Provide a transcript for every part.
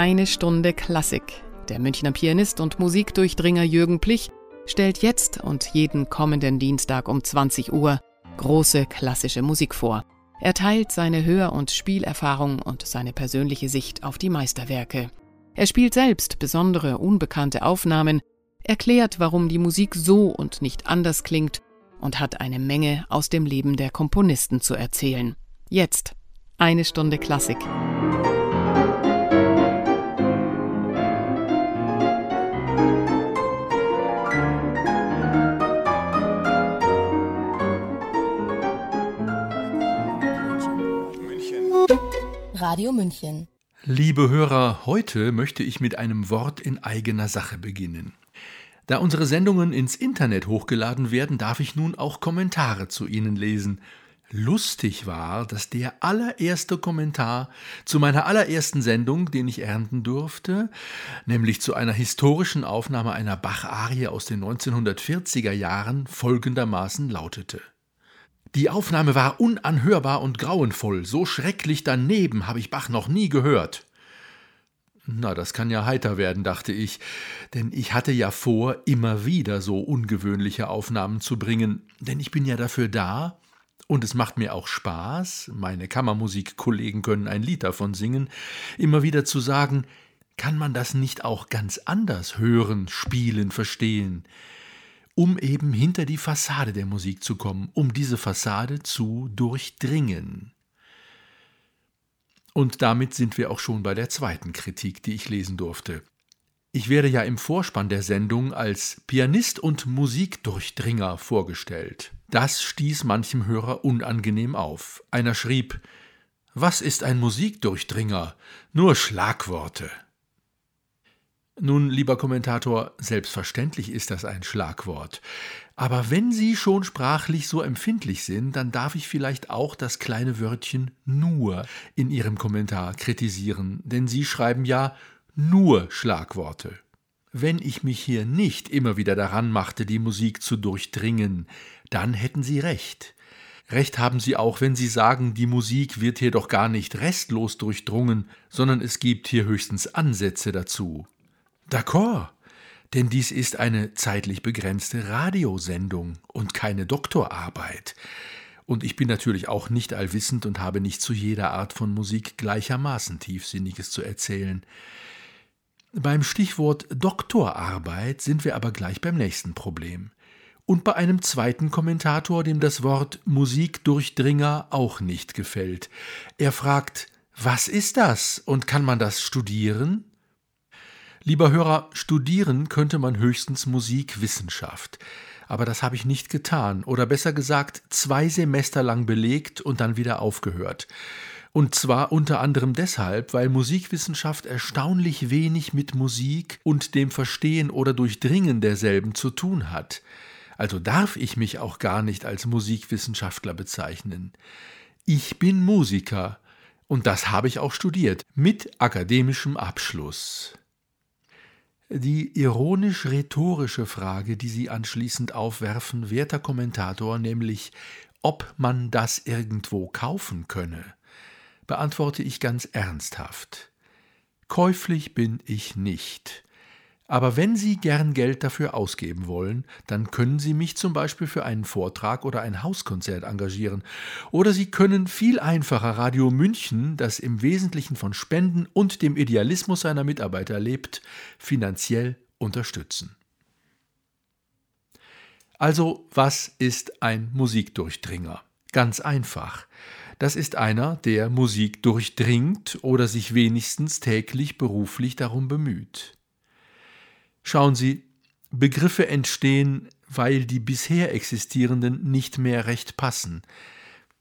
Eine Stunde Klassik. Der Münchner Pianist und Musikdurchdringer Jürgen Plich stellt jetzt und jeden kommenden Dienstag um 20 Uhr große klassische Musik vor. Er teilt seine Hör- und Spielerfahrung und seine persönliche Sicht auf die Meisterwerke. Er spielt selbst besondere, unbekannte Aufnahmen, erklärt, warum die Musik so und nicht anders klingt und hat eine Menge aus dem Leben der Komponisten zu erzählen. Jetzt eine Stunde Klassik. Radio München. Liebe Hörer, heute möchte ich mit einem Wort in eigener Sache beginnen. Da unsere Sendungen ins Internet hochgeladen werden, darf ich nun auch Kommentare zu ihnen lesen. Lustig war, dass der allererste Kommentar zu meiner allerersten Sendung, den ich ernten durfte, nämlich zu einer historischen Aufnahme einer Bach-Arie aus den 1940er Jahren, folgendermaßen lautete. Die Aufnahme war unanhörbar und grauenvoll, so schrecklich daneben habe ich Bach noch nie gehört. Na, das kann ja heiter werden, dachte ich, denn ich hatte ja vor, immer wieder so ungewöhnliche Aufnahmen zu bringen, denn ich bin ja dafür da, und es macht mir auch Spaß, meine Kammermusikkollegen können ein Lied davon singen, immer wieder zu sagen, kann man das nicht auch ganz anders hören, spielen, verstehen? Um eben hinter die Fassade der Musik zu kommen, um diese Fassade zu durchdringen. Und damit sind wir auch schon bei der zweiten Kritik, die ich lesen durfte. Ich werde ja im Vorspann der Sendung als Pianist und Musikdurchdringer vorgestellt. Das stieß manchem Hörer unangenehm auf. Einer schrieb Was ist ein Musikdurchdringer? Nur Schlagworte. Nun, lieber Kommentator, selbstverständlich ist das ein Schlagwort. Aber wenn Sie schon sprachlich so empfindlich sind, dann darf ich vielleicht auch das kleine Wörtchen nur in Ihrem Kommentar kritisieren, denn Sie schreiben ja nur Schlagworte. Wenn ich mich hier nicht immer wieder daran machte, die Musik zu durchdringen, dann hätten Sie recht. Recht haben Sie auch, wenn Sie sagen, die Musik wird hier doch gar nicht restlos durchdrungen, sondern es gibt hier höchstens Ansätze dazu. D'accord, denn dies ist eine zeitlich begrenzte Radiosendung und keine Doktorarbeit. Und ich bin natürlich auch nicht allwissend und habe nicht zu jeder Art von Musik gleichermaßen Tiefsinniges zu erzählen. Beim Stichwort Doktorarbeit sind wir aber gleich beim nächsten Problem. Und bei einem zweiten Kommentator, dem das Wort Musikdurchdringer auch nicht gefällt. Er fragt, was ist das und kann man das studieren? Lieber Hörer, studieren könnte man höchstens Musikwissenschaft. Aber das habe ich nicht getan, oder besser gesagt, zwei Semester lang belegt und dann wieder aufgehört. Und zwar unter anderem deshalb, weil Musikwissenschaft erstaunlich wenig mit Musik und dem Verstehen oder Durchdringen derselben zu tun hat. Also darf ich mich auch gar nicht als Musikwissenschaftler bezeichnen. Ich bin Musiker, und das habe ich auch studiert, mit akademischem Abschluss. Die ironisch-rhetorische Frage, die Sie anschließend aufwerfen, werter Kommentator, nämlich ob man das irgendwo kaufen könne, beantworte ich ganz ernsthaft. Käuflich bin ich nicht. Aber wenn Sie gern Geld dafür ausgeben wollen, dann können Sie mich zum Beispiel für einen Vortrag oder ein Hauskonzert engagieren. Oder Sie können viel einfacher Radio München, das im Wesentlichen von Spenden und dem Idealismus seiner Mitarbeiter lebt, finanziell unterstützen. Also, was ist ein Musikdurchdringer? Ganz einfach. Das ist einer, der Musik durchdringt oder sich wenigstens täglich beruflich darum bemüht. Schauen Sie, Begriffe entstehen, weil die bisher existierenden nicht mehr recht passen.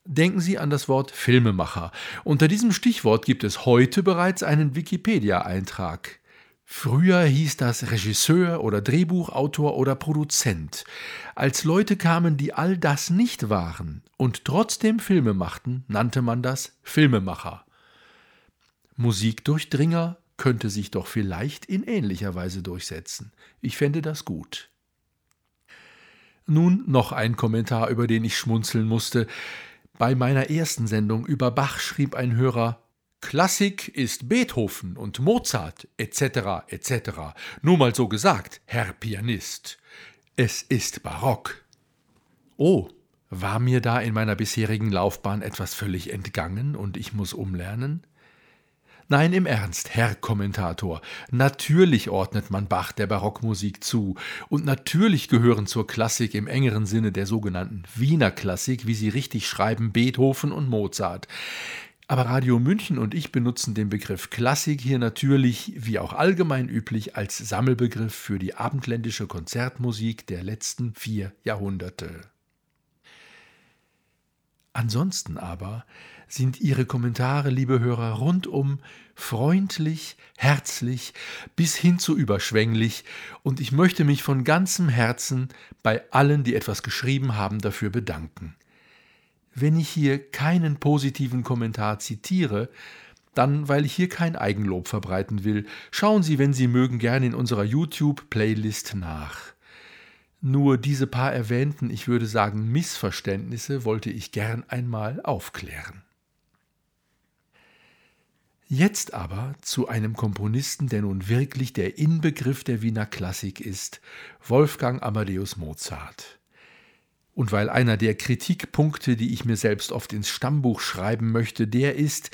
Denken Sie an das Wort Filmemacher. Unter diesem Stichwort gibt es heute bereits einen Wikipedia-Eintrag. Früher hieß das Regisseur oder Drehbuchautor oder Produzent. Als Leute kamen, die all das nicht waren und trotzdem Filme machten, nannte man das Filmemacher. Musikdurchdringer könnte sich doch vielleicht in ähnlicher Weise durchsetzen. Ich fände das gut. Nun noch ein Kommentar, über den ich schmunzeln musste. Bei meiner ersten Sendung über Bach schrieb ein Hörer Klassik ist Beethoven und Mozart etc. etc. Nur mal so gesagt, Herr Pianist. Es ist barock. Oh, war mir da in meiner bisherigen Laufbahn etwas völlig entgangen und ich muss umlernen? Nein, im Ernst, Herr Kommentator, natürlich ordnet man Bach der Barockmusik zu, und natürlich gehören zur Klassik im engeren Sinne der sogenannten Wiener Klassik, wie sie richtig schreiben, Beethoven und Mozart. Aber Radio München und ich benutzen den Begriff Klassik hier natürlich, wie auch allgemein üblich, als Sammelbegriff für die abendländische Konzertmusik der letzten vier Jahrhunderte. Ansonsten aber sind Ihre Kommentare, liebe Hörer, rundum freundlich, herzlich bis hin zu überschwänglich, und ich möchte mich von ganzem Herzen bei allen, die etwas geschrieben haben, dafür bedanken. Wenn ich hier keinen positiven Kommentar zitiere, dann, weil ich hier kein Eigenlob verbreiten will, schauen Sie, wenn Sie mögen, gerne in unserer YouTube-Playlist nach. Nur diese paar erwähnten, ich würde sagen, Missverständnisse wollte ich gern einmal aufklären. Jetzt aber zu einem Komponisten, der nun wirklich der Inbegriff der Wiener Klassik ist, Wolfgang Amadeus Mozart. Und weil einer der Kritikpunkte, die ich mir selbst oft ins Stammbuch schreiben möchte, der ist,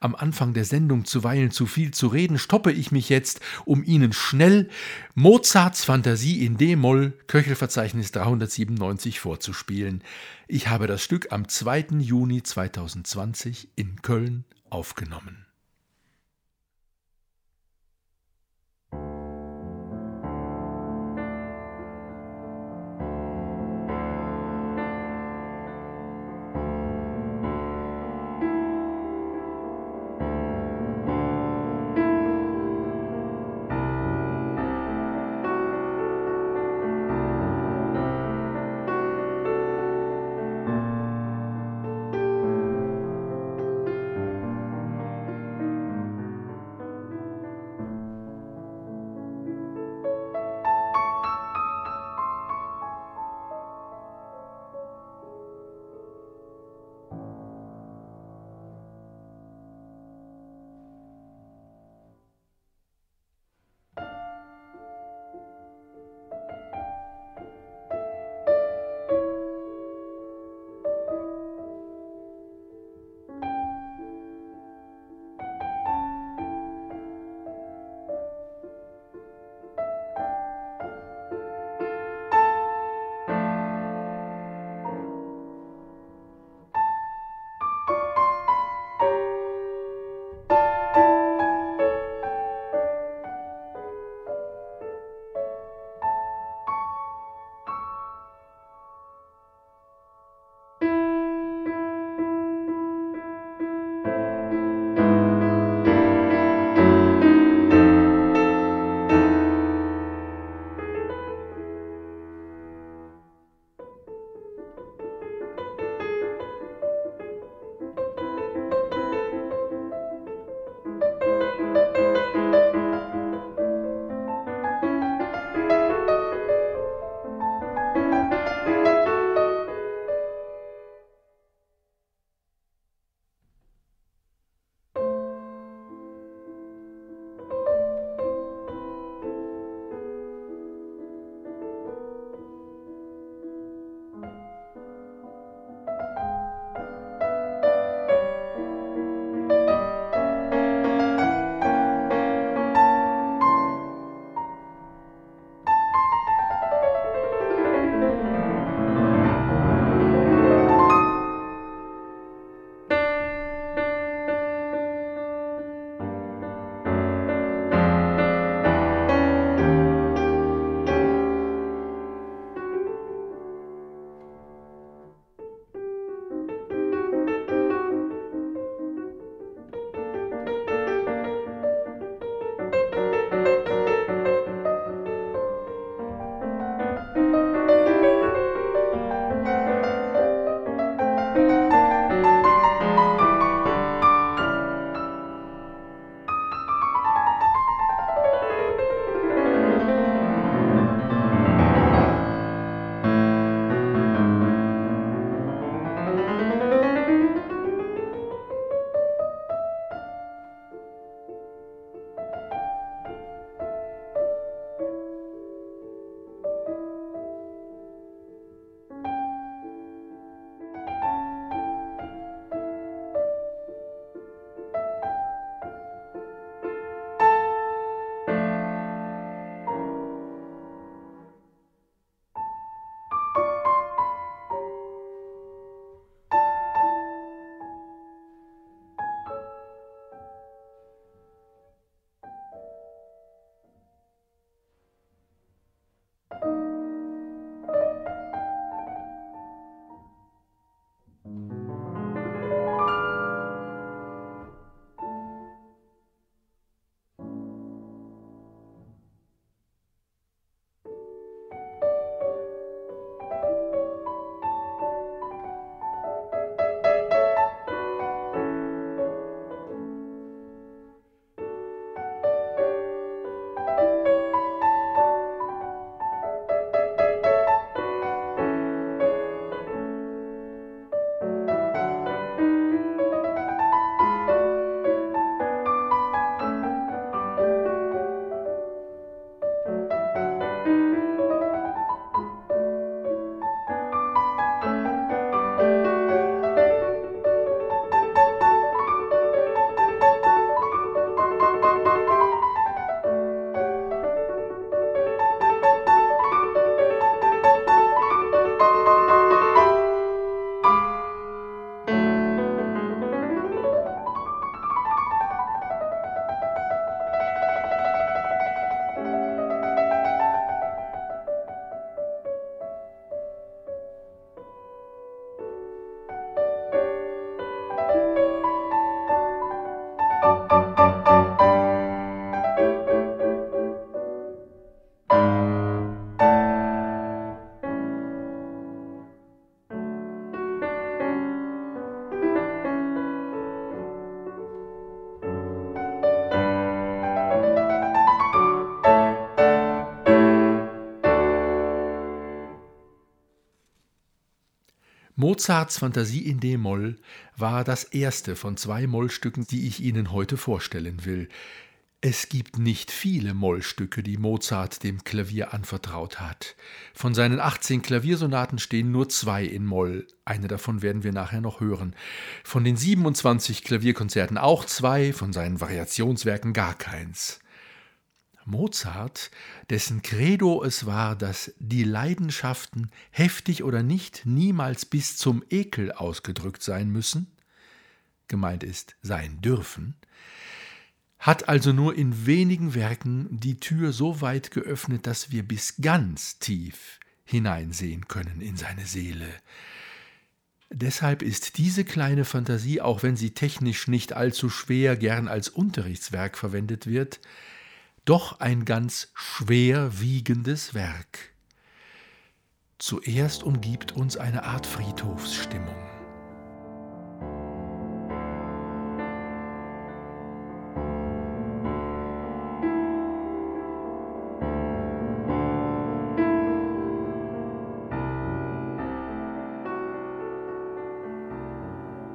am Anfang der Sendung zuweilen zu viel zu reden, stoppe ich mich jetzt, um Ihnen schnell Mozarts Fantasie in D-Moll, Köchelverzeichnis 397 vorzuspielen. Ich habe das Stück am 2. Juni 2020 in Köln aufgenommen. Mozarts Fantasie in D-Moll war das erste von zwei Mollstücken, die ich Ihnen heute vorstellen will. Es gibt nicht viele Mollstücke, die Mozart dem Klavier anvertraut hat. Von seinen 18 Klaviersonaten stehen nur zwei in Moll. Eine davon werden wir nachher noch hören. Von den 27 Klavierkonzerten auch zwei, von seinen Variationswerken gar keins. Mozart, dessen Credo es war, dass die Leidenschaften, heftig oder nicht, niemals bis zum Ekel ausgedrückt sein müssen, gemeint ist sein dürfen, hat also nur in wenigen Werken die Tür so weit geöffnet, dass wir bis ganz tief hineinsehen können in seine Seele. Deshalb ist diese kleine Fantasie, auch wenn sie technisch nicht allzu schwer gern als Unterrichtswerk verwendet wird, doch ein ganz schwer wiegendes Werk. Zuerst umgibt uns eine Art Friedhofsstimmung.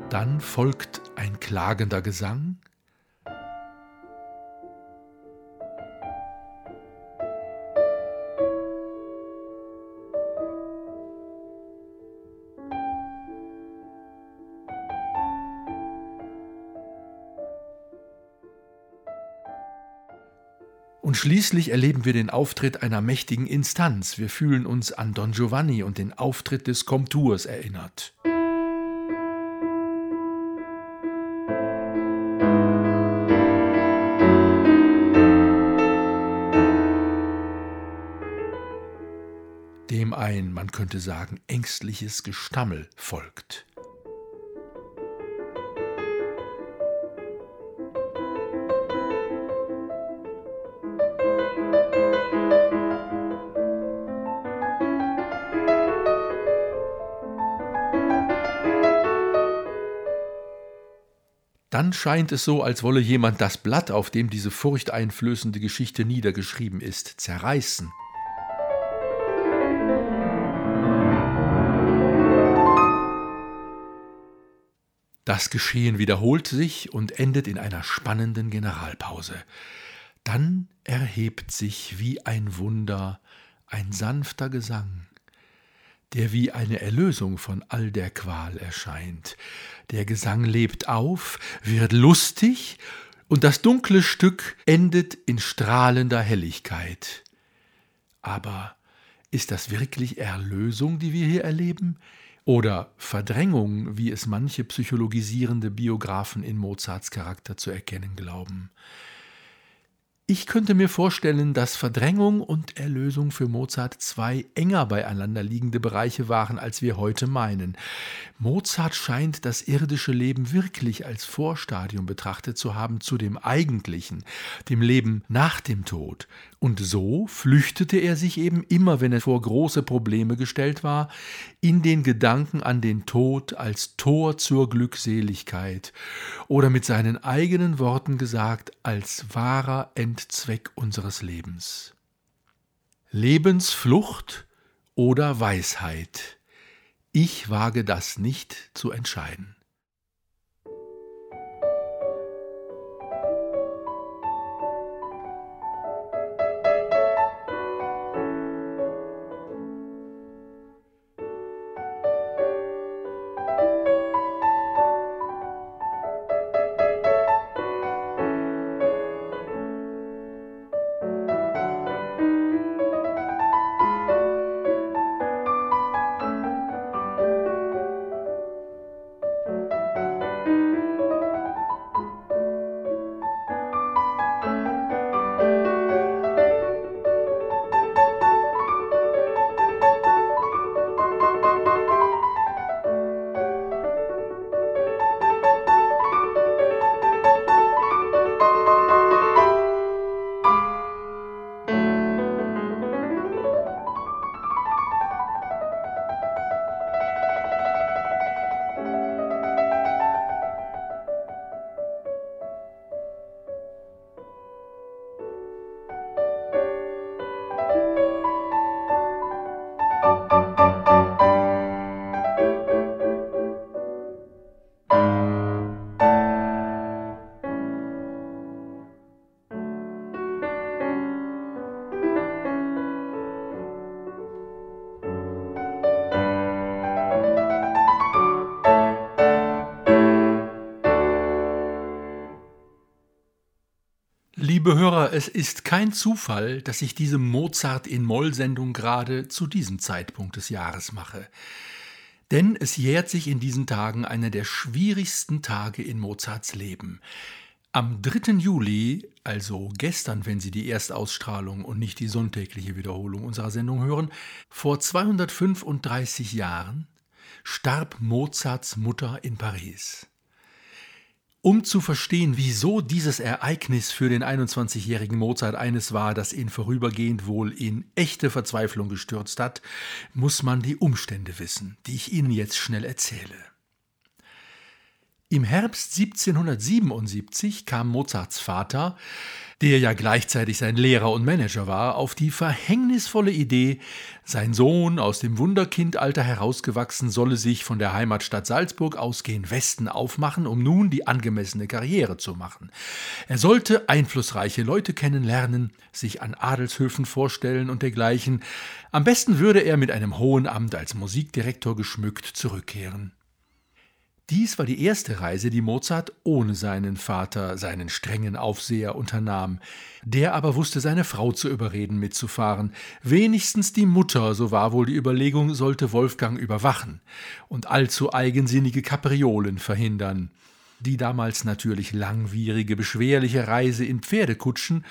Dann folgt ein klagender Gesang, Und schließlich erleben wir den Auftritt einer mächtigen Instanz. Wir fühlen uns an Don Giovanni und den Auftritt des Komtours erinnert. dem ein, man könnte sagen, ängstliches Gestammel folgt. Dann scheint es so, als wolle jemand das Blatt, auf dem diese furchteinflößende Geschichte niedergeschrieben ist, zerreißen. Das Geschehen wiederholt sich und endet in einer spannenden Generalpause. Dann erhebt sich wie ein Wunder ein sanfter Gesang, der wie eine Erlösung von all der Qual erscheint. Der Gesang lebt auf, wird lustig, und das dunkle Stück endet in strahlender Helligkeit. Aber ist das wirklich Erlösung, die wir hier erleben? Oder Verdrängung, wie es manche psychologisierende Biografen in Mozarts Charakter zu erkennen glauben? Ich könnte mir vorstellen, dass Verdrängung und Erlösung für Mozart zwei enger beieinander liegende Bereiche waren, als wir heute meinen. Mozart scheint das irdische Leben wirklich als Vorstadium betrachtet zu haben zu dem eigentlichen, dem Leben nach dem Tod. Und so flüchtete er sich eben immer, wenn er vor große Probleme gestellt war, in den Gedanken an den Tod als Tor zur Glückseligkeit oder mit seinen eigenen Worten gesagt als wahrer Endzweck unseres Lebens. Lebensflucht oder Weisheit. Ich wage das nicht zu entscheiden. Es ist kein Zufall, dass ich diese Mozart in Moll-Sendung gerade zu diesem Zeitpunkt des Jahres mache. Denn es jährt sich in diesen Tagen einer der schwierigsten Tage in Mozarts Leben. Am 3. Juli, also gestern, wenn Sie die Erstausstrahlung und nicht die sonntägliche Wiederholung unserer Sendung hören, vor 235 Jahren starb Mozarts Mutter in Paris. Um zu verstehen, wieso dieses Ereignis für den 21-jährigen Mozart eines war, das ihn vorübergehend wohl in echte Verzweiflung gestürzt hat, muss man die Umstände wissen, die ich Ihnen jetzt schnell erzähle. Im Herbst 1777 kam Mozarts Vater, der ja gleichzeitig sein Lehrer und Manager war, auf die verhängnisvolle Idee, sein Sohn aus dem Wunderkindalter herausgewachsen solle sich von der Heimatstadt Salzburg aus gen Westen aufmachen, um nun die angemessene Karriere zu machen. Er sollte einflussreiche Leute kennenlernen, sich an Adelshöfen vorstellen und dergleichen. Am besten würde er mit einem hohen Amt als Musikdirektor geschmückt zurückkehren. Dies war die erste Reise, die Mozart ohne seinen Vater, seinen strengen Aufseher, unternahm. Der aber wusste seine Frau zu überreden, mitzufahren. Wenigstens die Mutter, so war wohl die Überlegung, sollte Wolfgang überwachen und allzu eigensinnige Kapriolen verhindern. Die damals natürlich langwierige, beschwerliche Reise in Pferdekutschen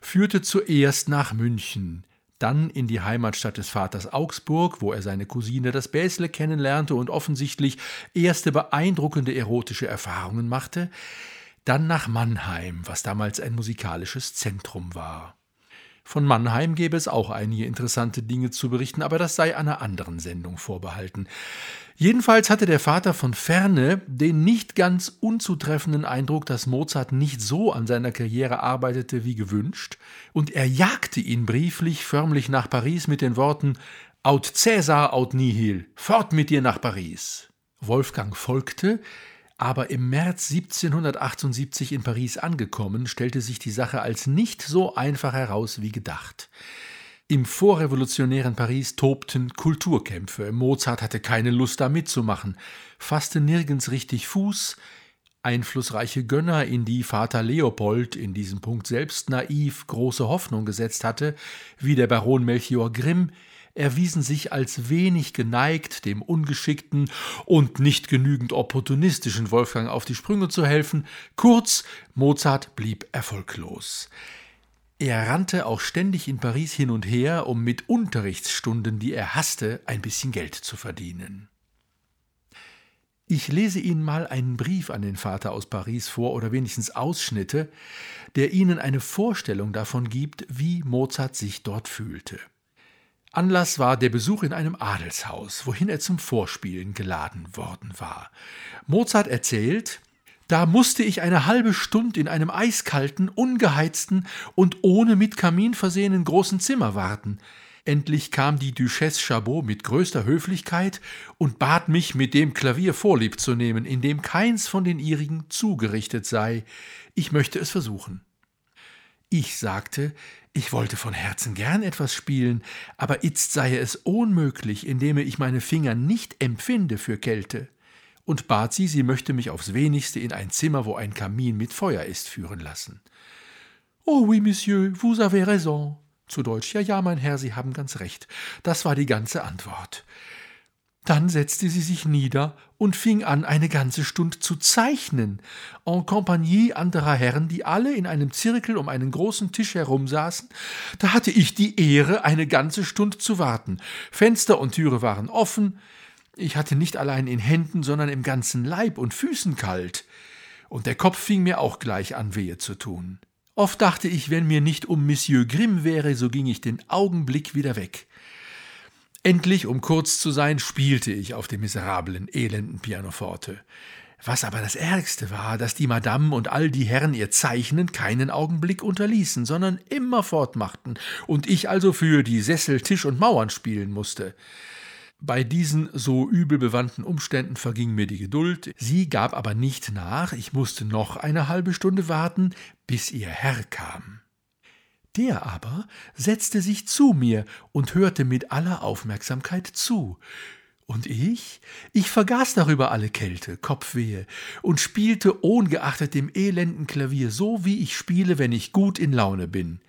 führte zuerst nach München dann in die Heimatstadt des Vaters Augsburg, wo er seine Cousine das Bäsle kennenlernte und offensichtlich erste beeindruckende erotische Erfahrungen machte, dann nach Mannheim, was damals ein musikalisches Zentrum war. Von Mannheim gäbe es auch einige interessante Dinge zu berichten, aber das sei einer anderen Sendung vorbehalten. Jedenfalls hatte der Vater von ferne den nicht ganz unzutreffenden Eindruck, dass Mozart nicht so an seiner Karriere arbeitete wie gewünscht, und er jagte ihn brieflich förmlich nach Paris mit den Worten Aut Caesar aut nihil, fort mit dir nach Paris. Wolfgang folgte, aber im März 1778 in Paris angekommen, stellte sich die Sache als nicht so einfach heraus wie gedacht. Im vorrevolutionären Paris tobten Kulturkämpfe. Mozart hatte keine Lust, da mitzumachen, fasste nirgends richtig Fuß. Einflussreiche Gönner, in die Vater Leopold in diesem Punkt selbst naiv große Hoffnung gesetzt hatte, wie der Baron Melchior Grimm, erwiesen sich als wenig geneigt, dem ungeschickten und nicht genügend opportunistischen Wolfgang auf die Sprünge zu helfen. Kurz, Mozart blieb erfolglos. Er rannte auch ständig in Paris hin und her, um mit Unterrichtsstunden, die er hasste, ein bisschen Geld zu verdienen. Ich lese Ihnen mal einen Brief an den Vater aus Paris vor oder wenigstens Ausschnitte, der Ihnen eine Vorstellung davon gibt, wie Mozart sich dort fühlte. Anlass war der Besuch in einem Adelshaus, wohin er zum Vorspielen geladen worden war. Mozart erzählt, da musste ich eine halbe Stunde in einem eiskalten, ungeheizten und ohne mit Kamin versehenen großen Zimmer warten. Endlich kam die Duchesse Chabot mit größter Höflichkeit und bat mich, mit dem Klavier Vorlieb zu nehmen, in dem keins von den ihrigen zugerichtet sei. Ich möchte es versuchen. Ich sagte, ich wollte von Herzen gern etwas spielen, aber itzt sei es unmöglich, indem ich meine Finger nicht empfinde für Kälte, und bat sie, sie möchte mich aufs wenigste in ein Zimmer, wo ein Kamin mit Feuer ist, führen lassen. Oh oui, Monsieur, vous avez raison. Zu Deutsch, ja, ja, mein Herr, Sie haben ganz recht. Das war die ganze Antwort. Dann setzte sie sich nieder und fing an, eine ganze Stunde zu zeichnen, en compagnie anderer Herren, die alle in einem Zirkel um einen großen Tisch herumsaßen. Da hatte ich die Ehre, eine ganze Stunde zu warten. Fenster und Türe waren offen. Ich hatte nicht allein in Händen, sondern im ganzen Leib und Füßen kalt. Und der Kopf fing mir auch gleich an, wehe zu tun. Oft dachte ich, wenn mir nicht um Monsieur Grimm wäre, so ging ich den Augenblick wieder weg. Endlich, um kurz zu sein, spielte ich auf dem miserablen, elenden Pianoforte. Was aber das Ärgste war, dass die Madame und all die Herren ihr Zeichnen keinen Augenblick unterließen, sondern immer fortmachten und ich also für die Sessel, Tisch und Mauern spielen musste. Bei diesen so übel bewandten Umständen verging mir die Geduld, sie gab aber nicht nach, ich musste noch eine halbe Stunde warten, bis ihr Herr kam. Der aber setzte sich zu mir und hörte mit aller Aufmerksamkeit zu. Und ich? Ich vergaß darüber alle Kälte, Kopfwehe und spielte ohngeachtet dem elenden Klavier so, wie ich spiele, wenn ich gut in Laune bin.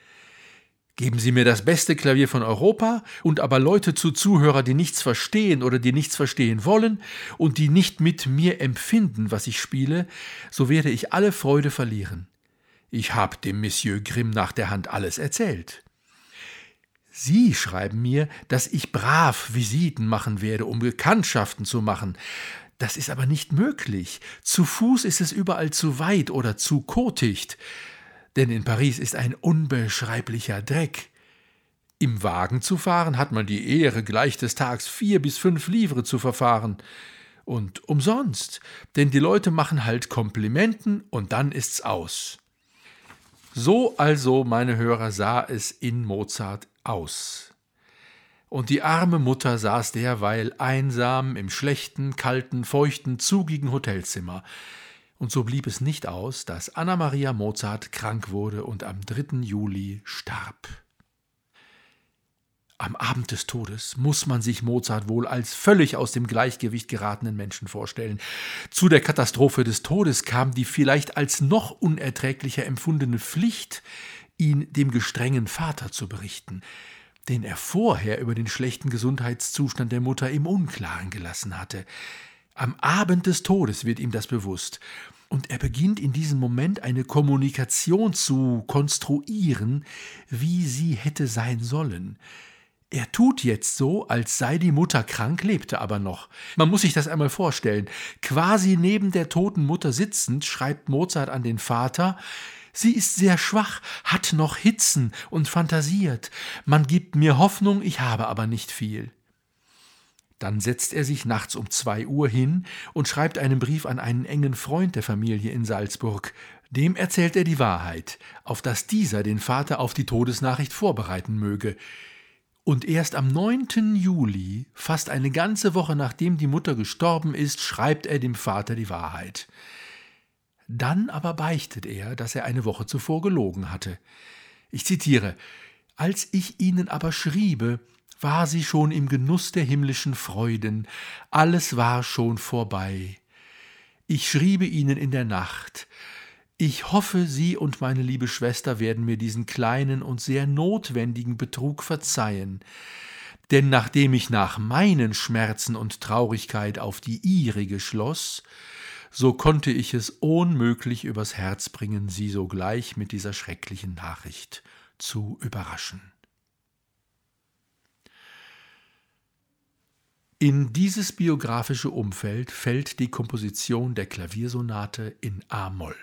Geben Sie mir das beste Klavier von Europa und aber Leute zu Zuhörer, die nichts verstehen oder die nichts verstehen wollen und die nicht mit mir empfinden, was ich spiele, so werde ich alle Freude verlieren. Ich hab dem Monsieur Grimm nach der Hand alles erzählt. Sie schreiben mir, dass ich brav Visiten machen werde, um Bekanntschaften zu machen. Das ist aber nicht möglich. Zu Fuß ist es überall zu weit oder zu kotigt denn in Paris ist ein unbeschreiblicher Dreck. Im Wagen zu fahren hat man die Ehre, gleich des Tags vier bis fünf Livre zu verfahren. Und umsonst, denn die Leute machen halt Komplimenten und dann ist's aus. So also, meine Hörer, sah es in Mozart aus. Und die arme Mutter saß derweil einsam im schlechten, kalten, feuchten, zugigen Hotelzimmer, und so blieb es nicht aus, dass Anna Maria Mozart krank wurde und am 3. Juli starb. Am Abend des Todes muss man sich Mozart wohl als völlig aus dem Gleichgewicht geratenen Menschen vorstellen. Zu der Katastrophe des Todes kam die vielleicht als noch unerträglicher empfundene Pflicht, ihn dem gestrengen Vater zu berichten, den er vorher über den schlechten Gesundheitszustand der Mutter im Unklaren gelassen hatte. Am Abend des Todes wird ihm das bewusst. Und er beginnt in diesem Moment eine Kommunikation zu konstruieren, wie sie hätte sein sollen. Er tut jetzt so, als sei die Mutter krank, lebte aber noch. Man muss sich das einmal vorstellen. Quasi neben der toten Mutter sitzend schreibt Mozart an den Vater, Sie ist sehr schwach, hat noch Hitzen und fantasiert. Man gibt mir Hoffnung, ich habe aber nicht viel. Dann setzt er sich nachts um zwei Uhr hin und schreibt einen Brief an einen engen Freund der Familie in Salzburg. Dem erzählt er die Wahrheit, auf dass dieser den Vater auf die Todesnachricht vorbereiten möge. Und erst am 9. Juli, fast eine ganze Woche nachdem die Mutter gestorben ist, schreibt er dem Vater die Wahrheit. Dann aber beichtet er, dass er eine Woche zuvor gelogen hatte. Ich zitiere Als ich ihnen aber schriebe, war sie schon im Genuss der himmlischen Freuden, alles war schon vorbei. Ich schriebe ihnen in der Nacht, ich hoffe, Sie und meine liebe Schwester werden mir diesen kleinen und sehr notwendigen Betrug verzeihen, denn nachdem ich nach meinen Schmerzen und Traurigkeit auf die ihrige schloss, so konnte ich es unmöglich übers Herz bringen, Sie sogleich mit dieser schrecklichen Nachricht zu überraschen. In dieses biografische Umfeld fällt die Komposition der Klaviersonate in A-Moll.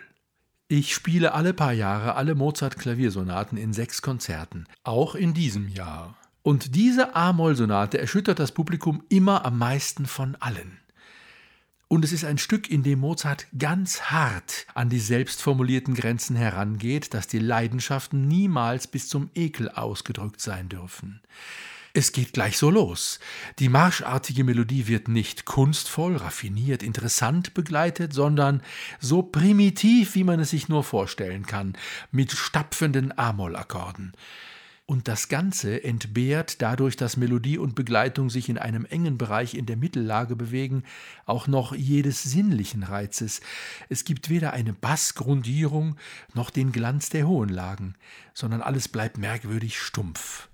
Ich spiele alle paar Jahre alle Mozart-Klaviersonaten in sechs Konzerten, auch in diesem Jahr. Und diese A-Moll-Sonate erschüttert das Publikum immer am meisten von allen. Und es ist ein Stück, in dem Mozart ganz hart an die selbstformulierten Grenzen herangeht, dass die Leidenschaften niemals bis zum Ekel ausgedrückt sein dürfen. Es geht gleich so los. Die marschartige Melodie wird nicht kunstvoll, raffiniert, interessant begleitet, sondern so primitiv, wie man es sich nur vorstellen kann, mit stapfenden A-Moll-Akkorden. Und das Ganze entbehrt dadurch, dass Melodie und Begleitung sich in einem engen Bereich in der Mittellage bewegen, auch noch jedes sinnlichen Reizes. Es gibt weder eine Bassgrundierung noch den Glanz der hohen Lagen, sondern alles bleibt merkwürdig stumpf.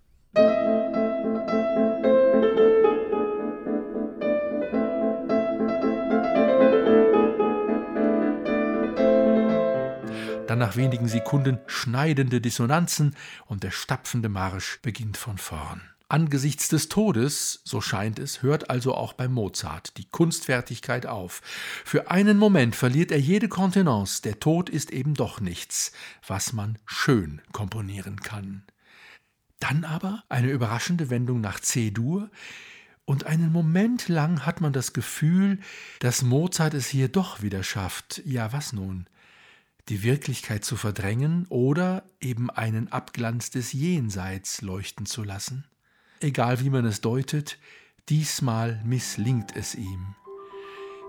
Dann nach wenigen Sekunden schneidende Dissonanzen und der stapfende Marsch beginnt von vorn. Angesichts des Todes, so scheint es, hört also auch bei Mozart die Kunstfertigkeit auf. Für einen Moment verliert er jede Kontenance, der Tod ist eben doch nichts, was man schön komponieren kann. Dann aber eine überraschende Wendung nach C-Dur, und einen Moment lang hat man das Gefühl, dass Mozart es hier doch wieder schafft. Ja, was nun? Die Wirklichkeit zu verdrängen oder eben einen Abglanz des Jenseits leuchten zu lassen? Egal wie man es deutet, diesmal misslingt es ihm.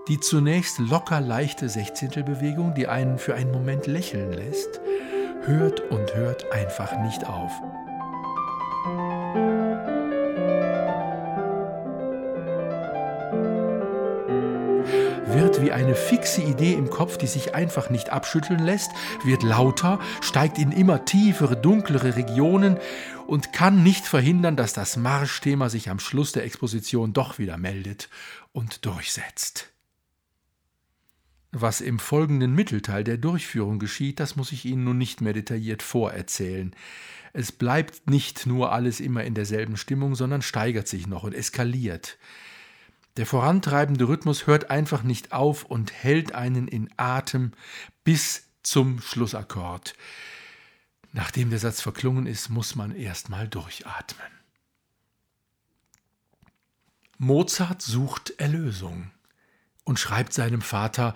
Die zunächst locker leichte Sechzehntelbewegung, die einen für einen Moment lächeln lässt, hört und hört einfach nicht auf. Wird wie eine fixe Idee im Kopf, die sich einfach nicht abschütteln lässt, wird lauter, steigt in immer tiefere, dunklere Regionen und kann nicht verhindern, dass das Marschthema sich am Schluss der Exposition doch wieder meldet und durchsetzt. Was im folgenden Mittelteil der Durchführung geschieht, das muss ich Ihnen nun nicht mehr detailliert vorerzählen. Es bleibt nicht nur alles immer in derselben Stimmung, sondern steigert sich noch und eskaliert. Der vorantreibende Rhythmus hört einfach nicht auf und hält einen in Atem bis zum Schlussakkord. Nachdem der Satz verklungen ist, muss man erstmal durchatmen. Mozart sucht Erlösung und schreibt seinem Vater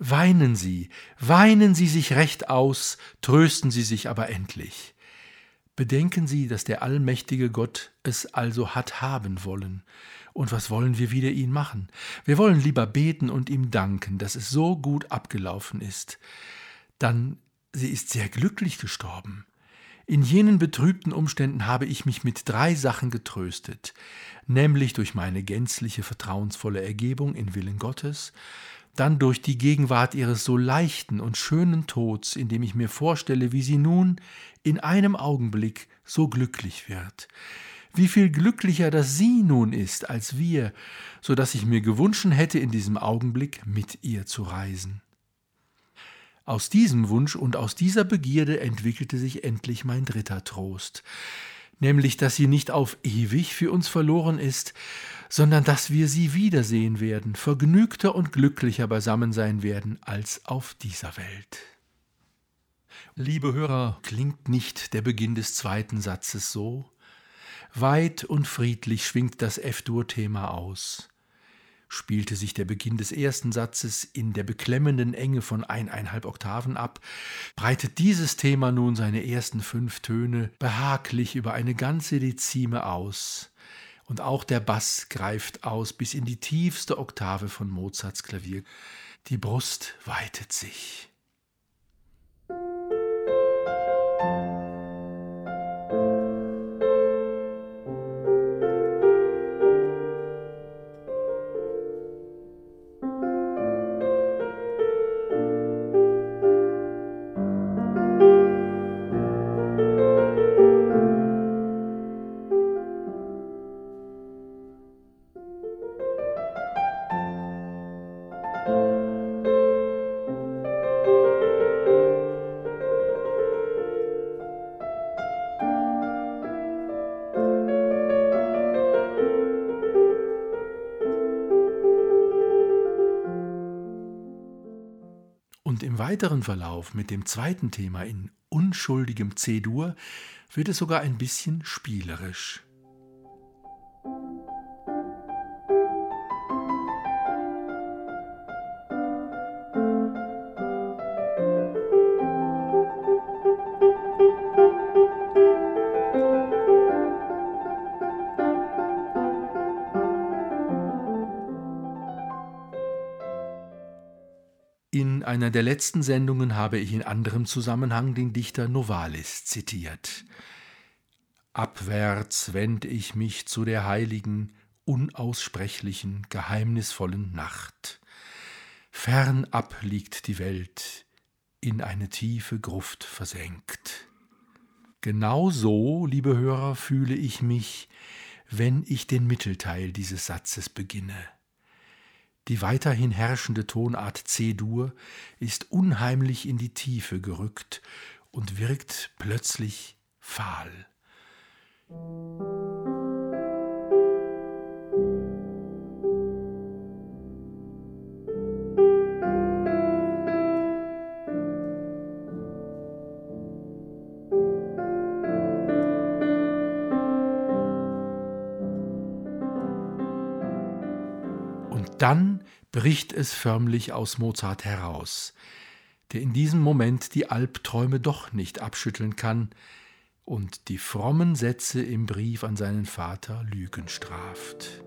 Weinen Sie, weinen Sie sich recht aus, trösten Sie sich aber endlich. Bedenken Sie, dass der allmächtige Gott es also hat haben wollen. Und was wollen wir wieder ihn machen? Wir wollen lieber beten und ihm danken, dass es so gut abgelaufen ist. Dann, sie ist sehr glücklich gestorben. In jenen betrübten Umständen habe ich mich mit drei Sachen getröstet, nämlich durch meine gänzliche vertrauensvolle Ergebung in Willen Gottes, dann durch die Gegenwart ihres so leichten und schönen Tods, indem ich mir vorstelle, wie sie nun in einem Augenblick so glücklich wird, wie viel glücklicher das sie nun ist als wir, so dass ich mir gewünscht hätte, in diesem Augenblick mit ihr zu reisen. Aus diesem Wunsch und aus dieser Begierde entwickelte sich endlich mein dritter Trost, nämlich dass sie nicht auf ewig für uns verloren ist, sondern dass wir sie wiedersehen werden, vergnügter und glücklicher beisammen sein werden als auf dieser Welt. Liebe Hörer, klingt nicht der Beginn des zweiten Satzes so? Weit und friedlich schwingt das F-Dur-Thema aus spielte sich der Beginn des ersten Satzes in der beklemmenden Enge von eineinhalb Oktaven ab, breitet dieses Thema nun seine ersten fünf Töne behaglich über eine ganze Dezime aus, und auch der Bass greift aus bis in die tiefste Oktave von Mozarts Klavier. Die Brust weitet sich. Weiteren Verlauf mit dem zweiten Thema in unschuldigem C-Dur wird es sogar ein bisschen spielerisch. Einer der letzten Sendungen habe ich in anderem Zusammenhang den Dichter Novalis zitiert. Abwärts wend ich mich zu der heiligen, unaussprechlichen, geheimnisvollen Nacht. Fernab liegt die Welt, in eine tiefe Gruft versenkt. Genau so, liebe Hörer, fühle ich mich, wenn ich den Mittelteil dieses Satzes beginne. Die weiterhin herrschende Tonart C-Dur ist unheimlich in die Tiefe gerückt und wirkt plötzlich fahl. Bricht es förmlich aus Mozart heraus, der in diesem Moment die Albträume doch nicht abschütteln kann und die frommen Sätze im Brief an seinen Vater Lügen straft.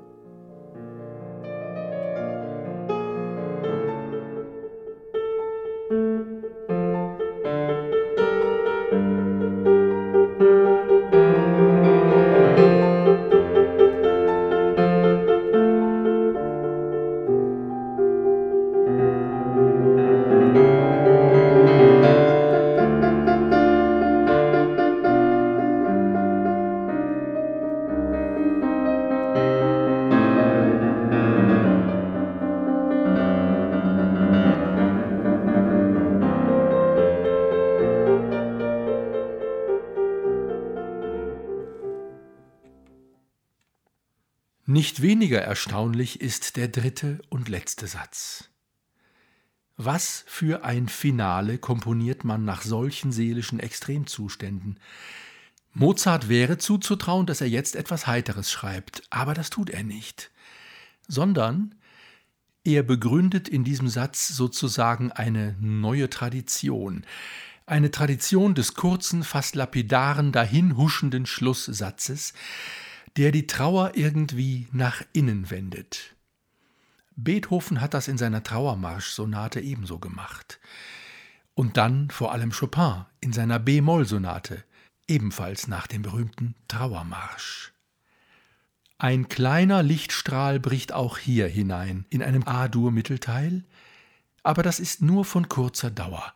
Nicht weniger erstaunlich ist der dritte und letzte Satz. Was für ein Finale komponiert man nach solchen seelischen Extremzuständen? Mozart wäre zuzutrauen, dass er jetzt etwas Heiteres schreibt, aber das tut er nicht, sondern er begründet in diesem Satz sozusagen eine neue Tradition, eine Tradition des kurzen, fast lapidaren, dahinhuschenden Schlusssatzes, der die Trauer irgendwie nach innen wendet. Beethoven hat das in seiner Trauermarsch-Sonate ebenso gemacht. Und dann vor allem Chopin in seiner B-Moll-Sonate, ebenfalls nach dem berühmten Trauermarsch. Ein kleiner Lichtstrahl bricht auch hier hinein in einem A-Dur-Mittelteil, aber das ist nur von kurzer Dauer.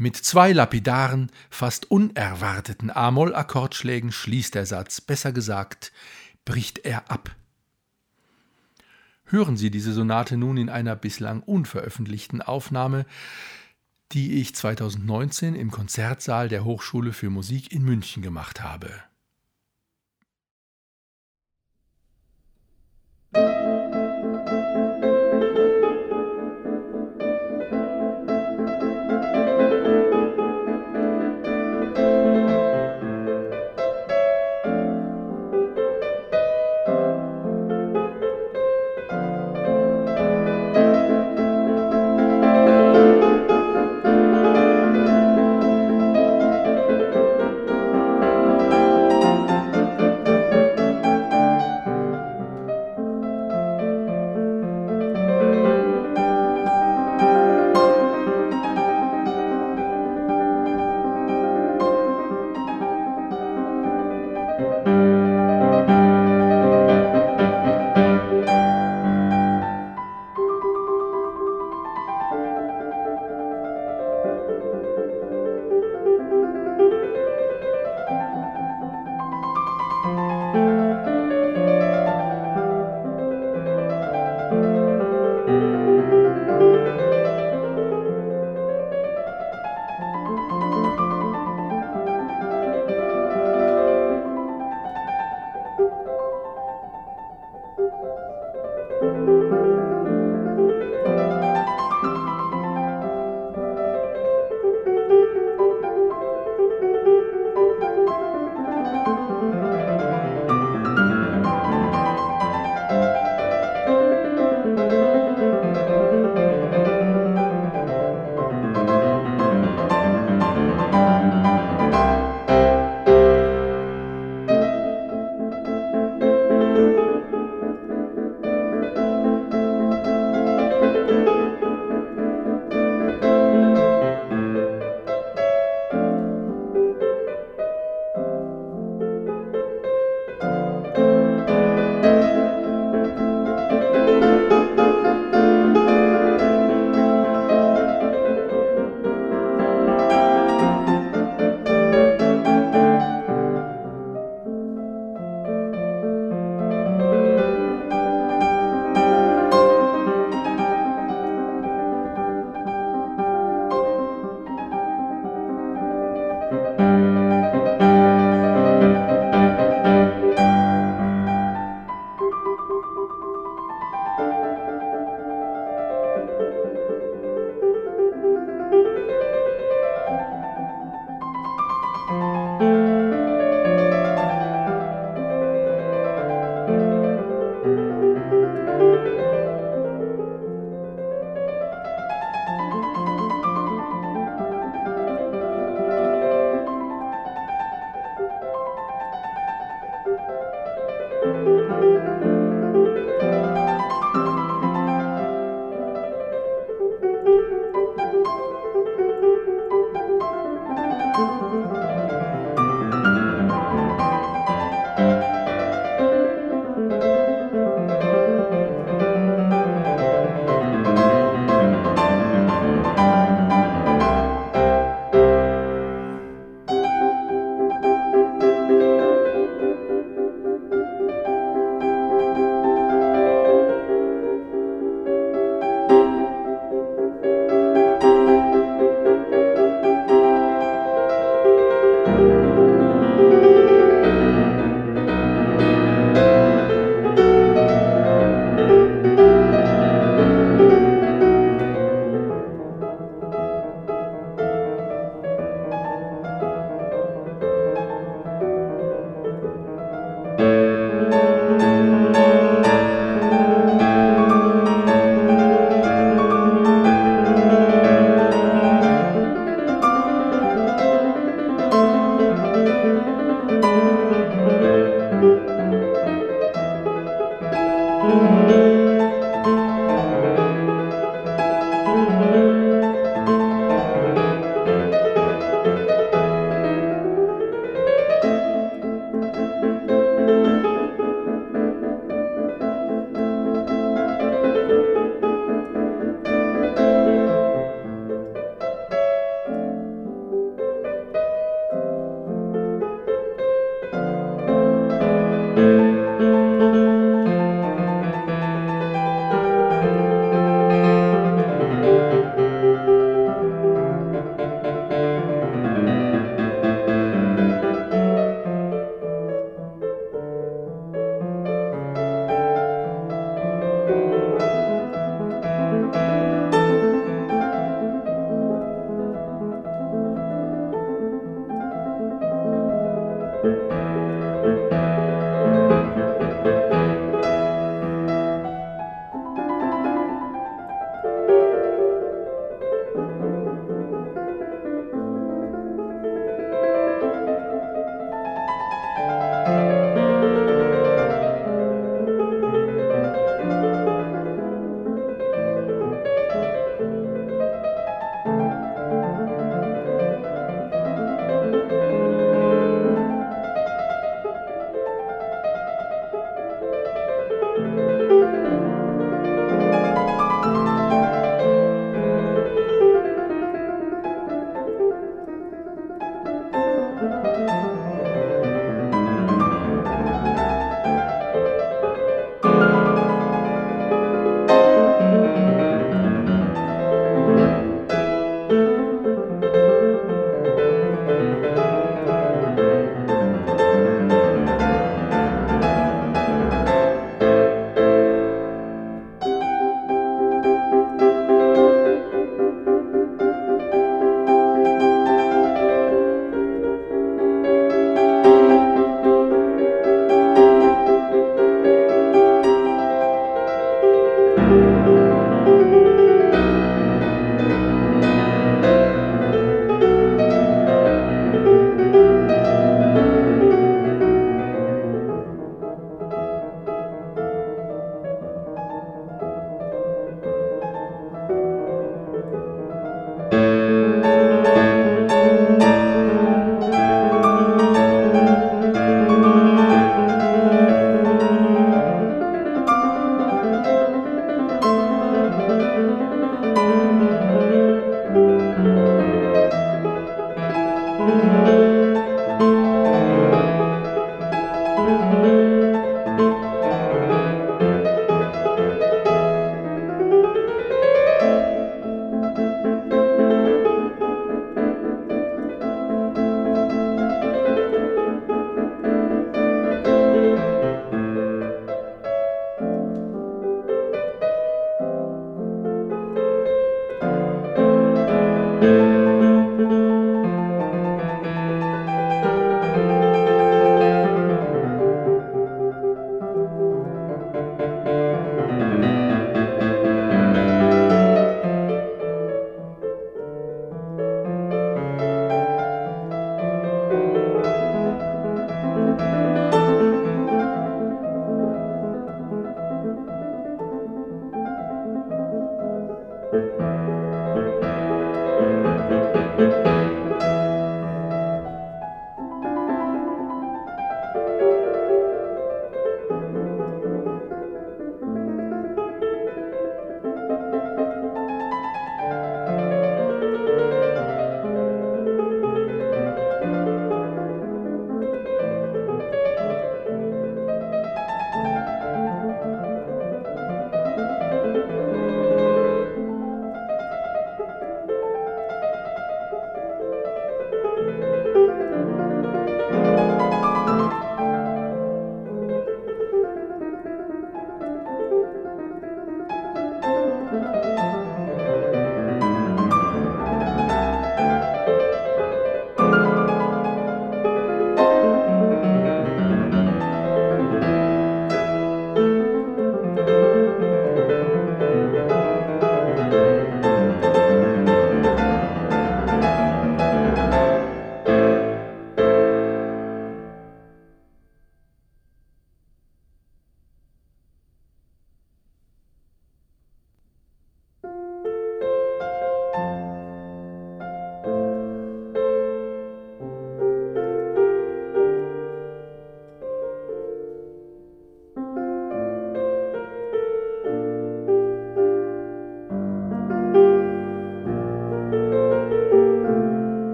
Mit zwei lapidaren, fast unerwarteten A-Moll-Akkordschlägen schließt der Satz, besser gesagt, bricht er ab. Hören Sie diese Sonate nun in einer bislang unveröffentlichten Aufnahme, die ich 2019 im Konzertsaal der Hochschule für Musik in München gemacht habe.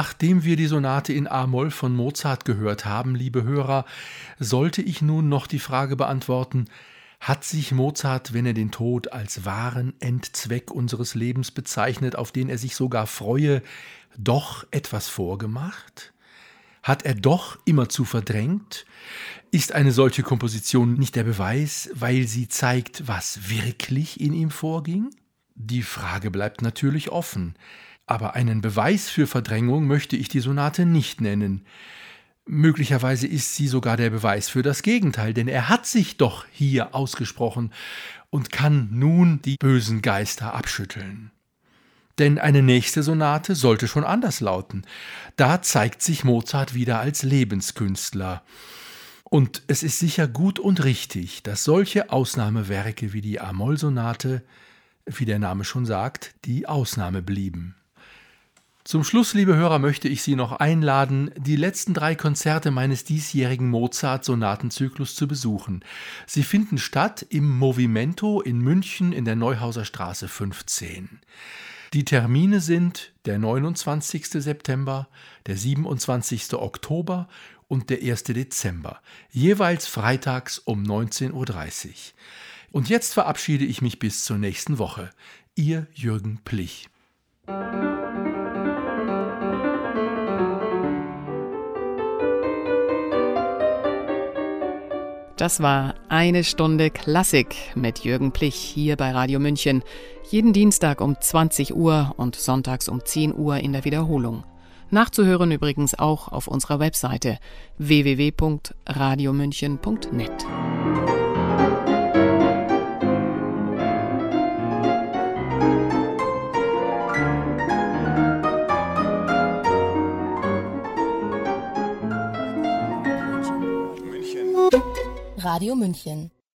Nachdem wir die Sonate in A-Moll von Mozart gehört haben, liebe Hörer, sollte ich nun noch die Frage beantworten, hat sich Mozart, wenn er den Tod als wahren Endzweck unseres Lebens bezeichnet, auf den er sich sogar freue, doch etwas vorgemacht? Hat er doch immerzu verdrängt? Ist eine solche Komposition nicht der Beweis, weil sie zeigt, was wirklich in ihm vorging? Die Frage bleibt natürlich offen, aber einen Beweis für Verdrängung möchte ich die Sonate nicht nennen. Möglicherweise ist sie sogar der Beweis für das Gegenteil, denn er hat sich doch hier ausgesprochen und kann nun die bösen Geister abschütteln. Denn eine nächste Sonate sollte schon anders lauten. Da zeigt sich Mozart wieder als Lebenskünstler. Und es ist sicher gut und richtig, dass solche Ausnahmewerke wie die A-Moll-Sonate, wie der Name schon sagt, die Ausnahme blieben. Zum Schluss, liebe Hörer, möchte ich Sie noch einladen, die letzten drei Konzerte meines diesjährigen Mozart-Sonatenzyklus zu besuchen. Sie finden statt im Movimento in München in der Neuhauser Straße 15. Die Termine sind der 29. September, der 27. Oktober und der 1. Dezember, jeweils freitags um 19.30 Uhr. Und jetzt verabschiede ich mich bis zur nächsten Woche. Ihr Jürgen Plich. Das war eine Stunde Klassik mit Jürgen Plich hier bei Radio München. Jeden Dienstag um 20 Uhr und sonntags um 10 Uhr in der Wiederholung. Nachzuhören übrigens auch auf unserer Webseite www.radiomünchen.net. Radio München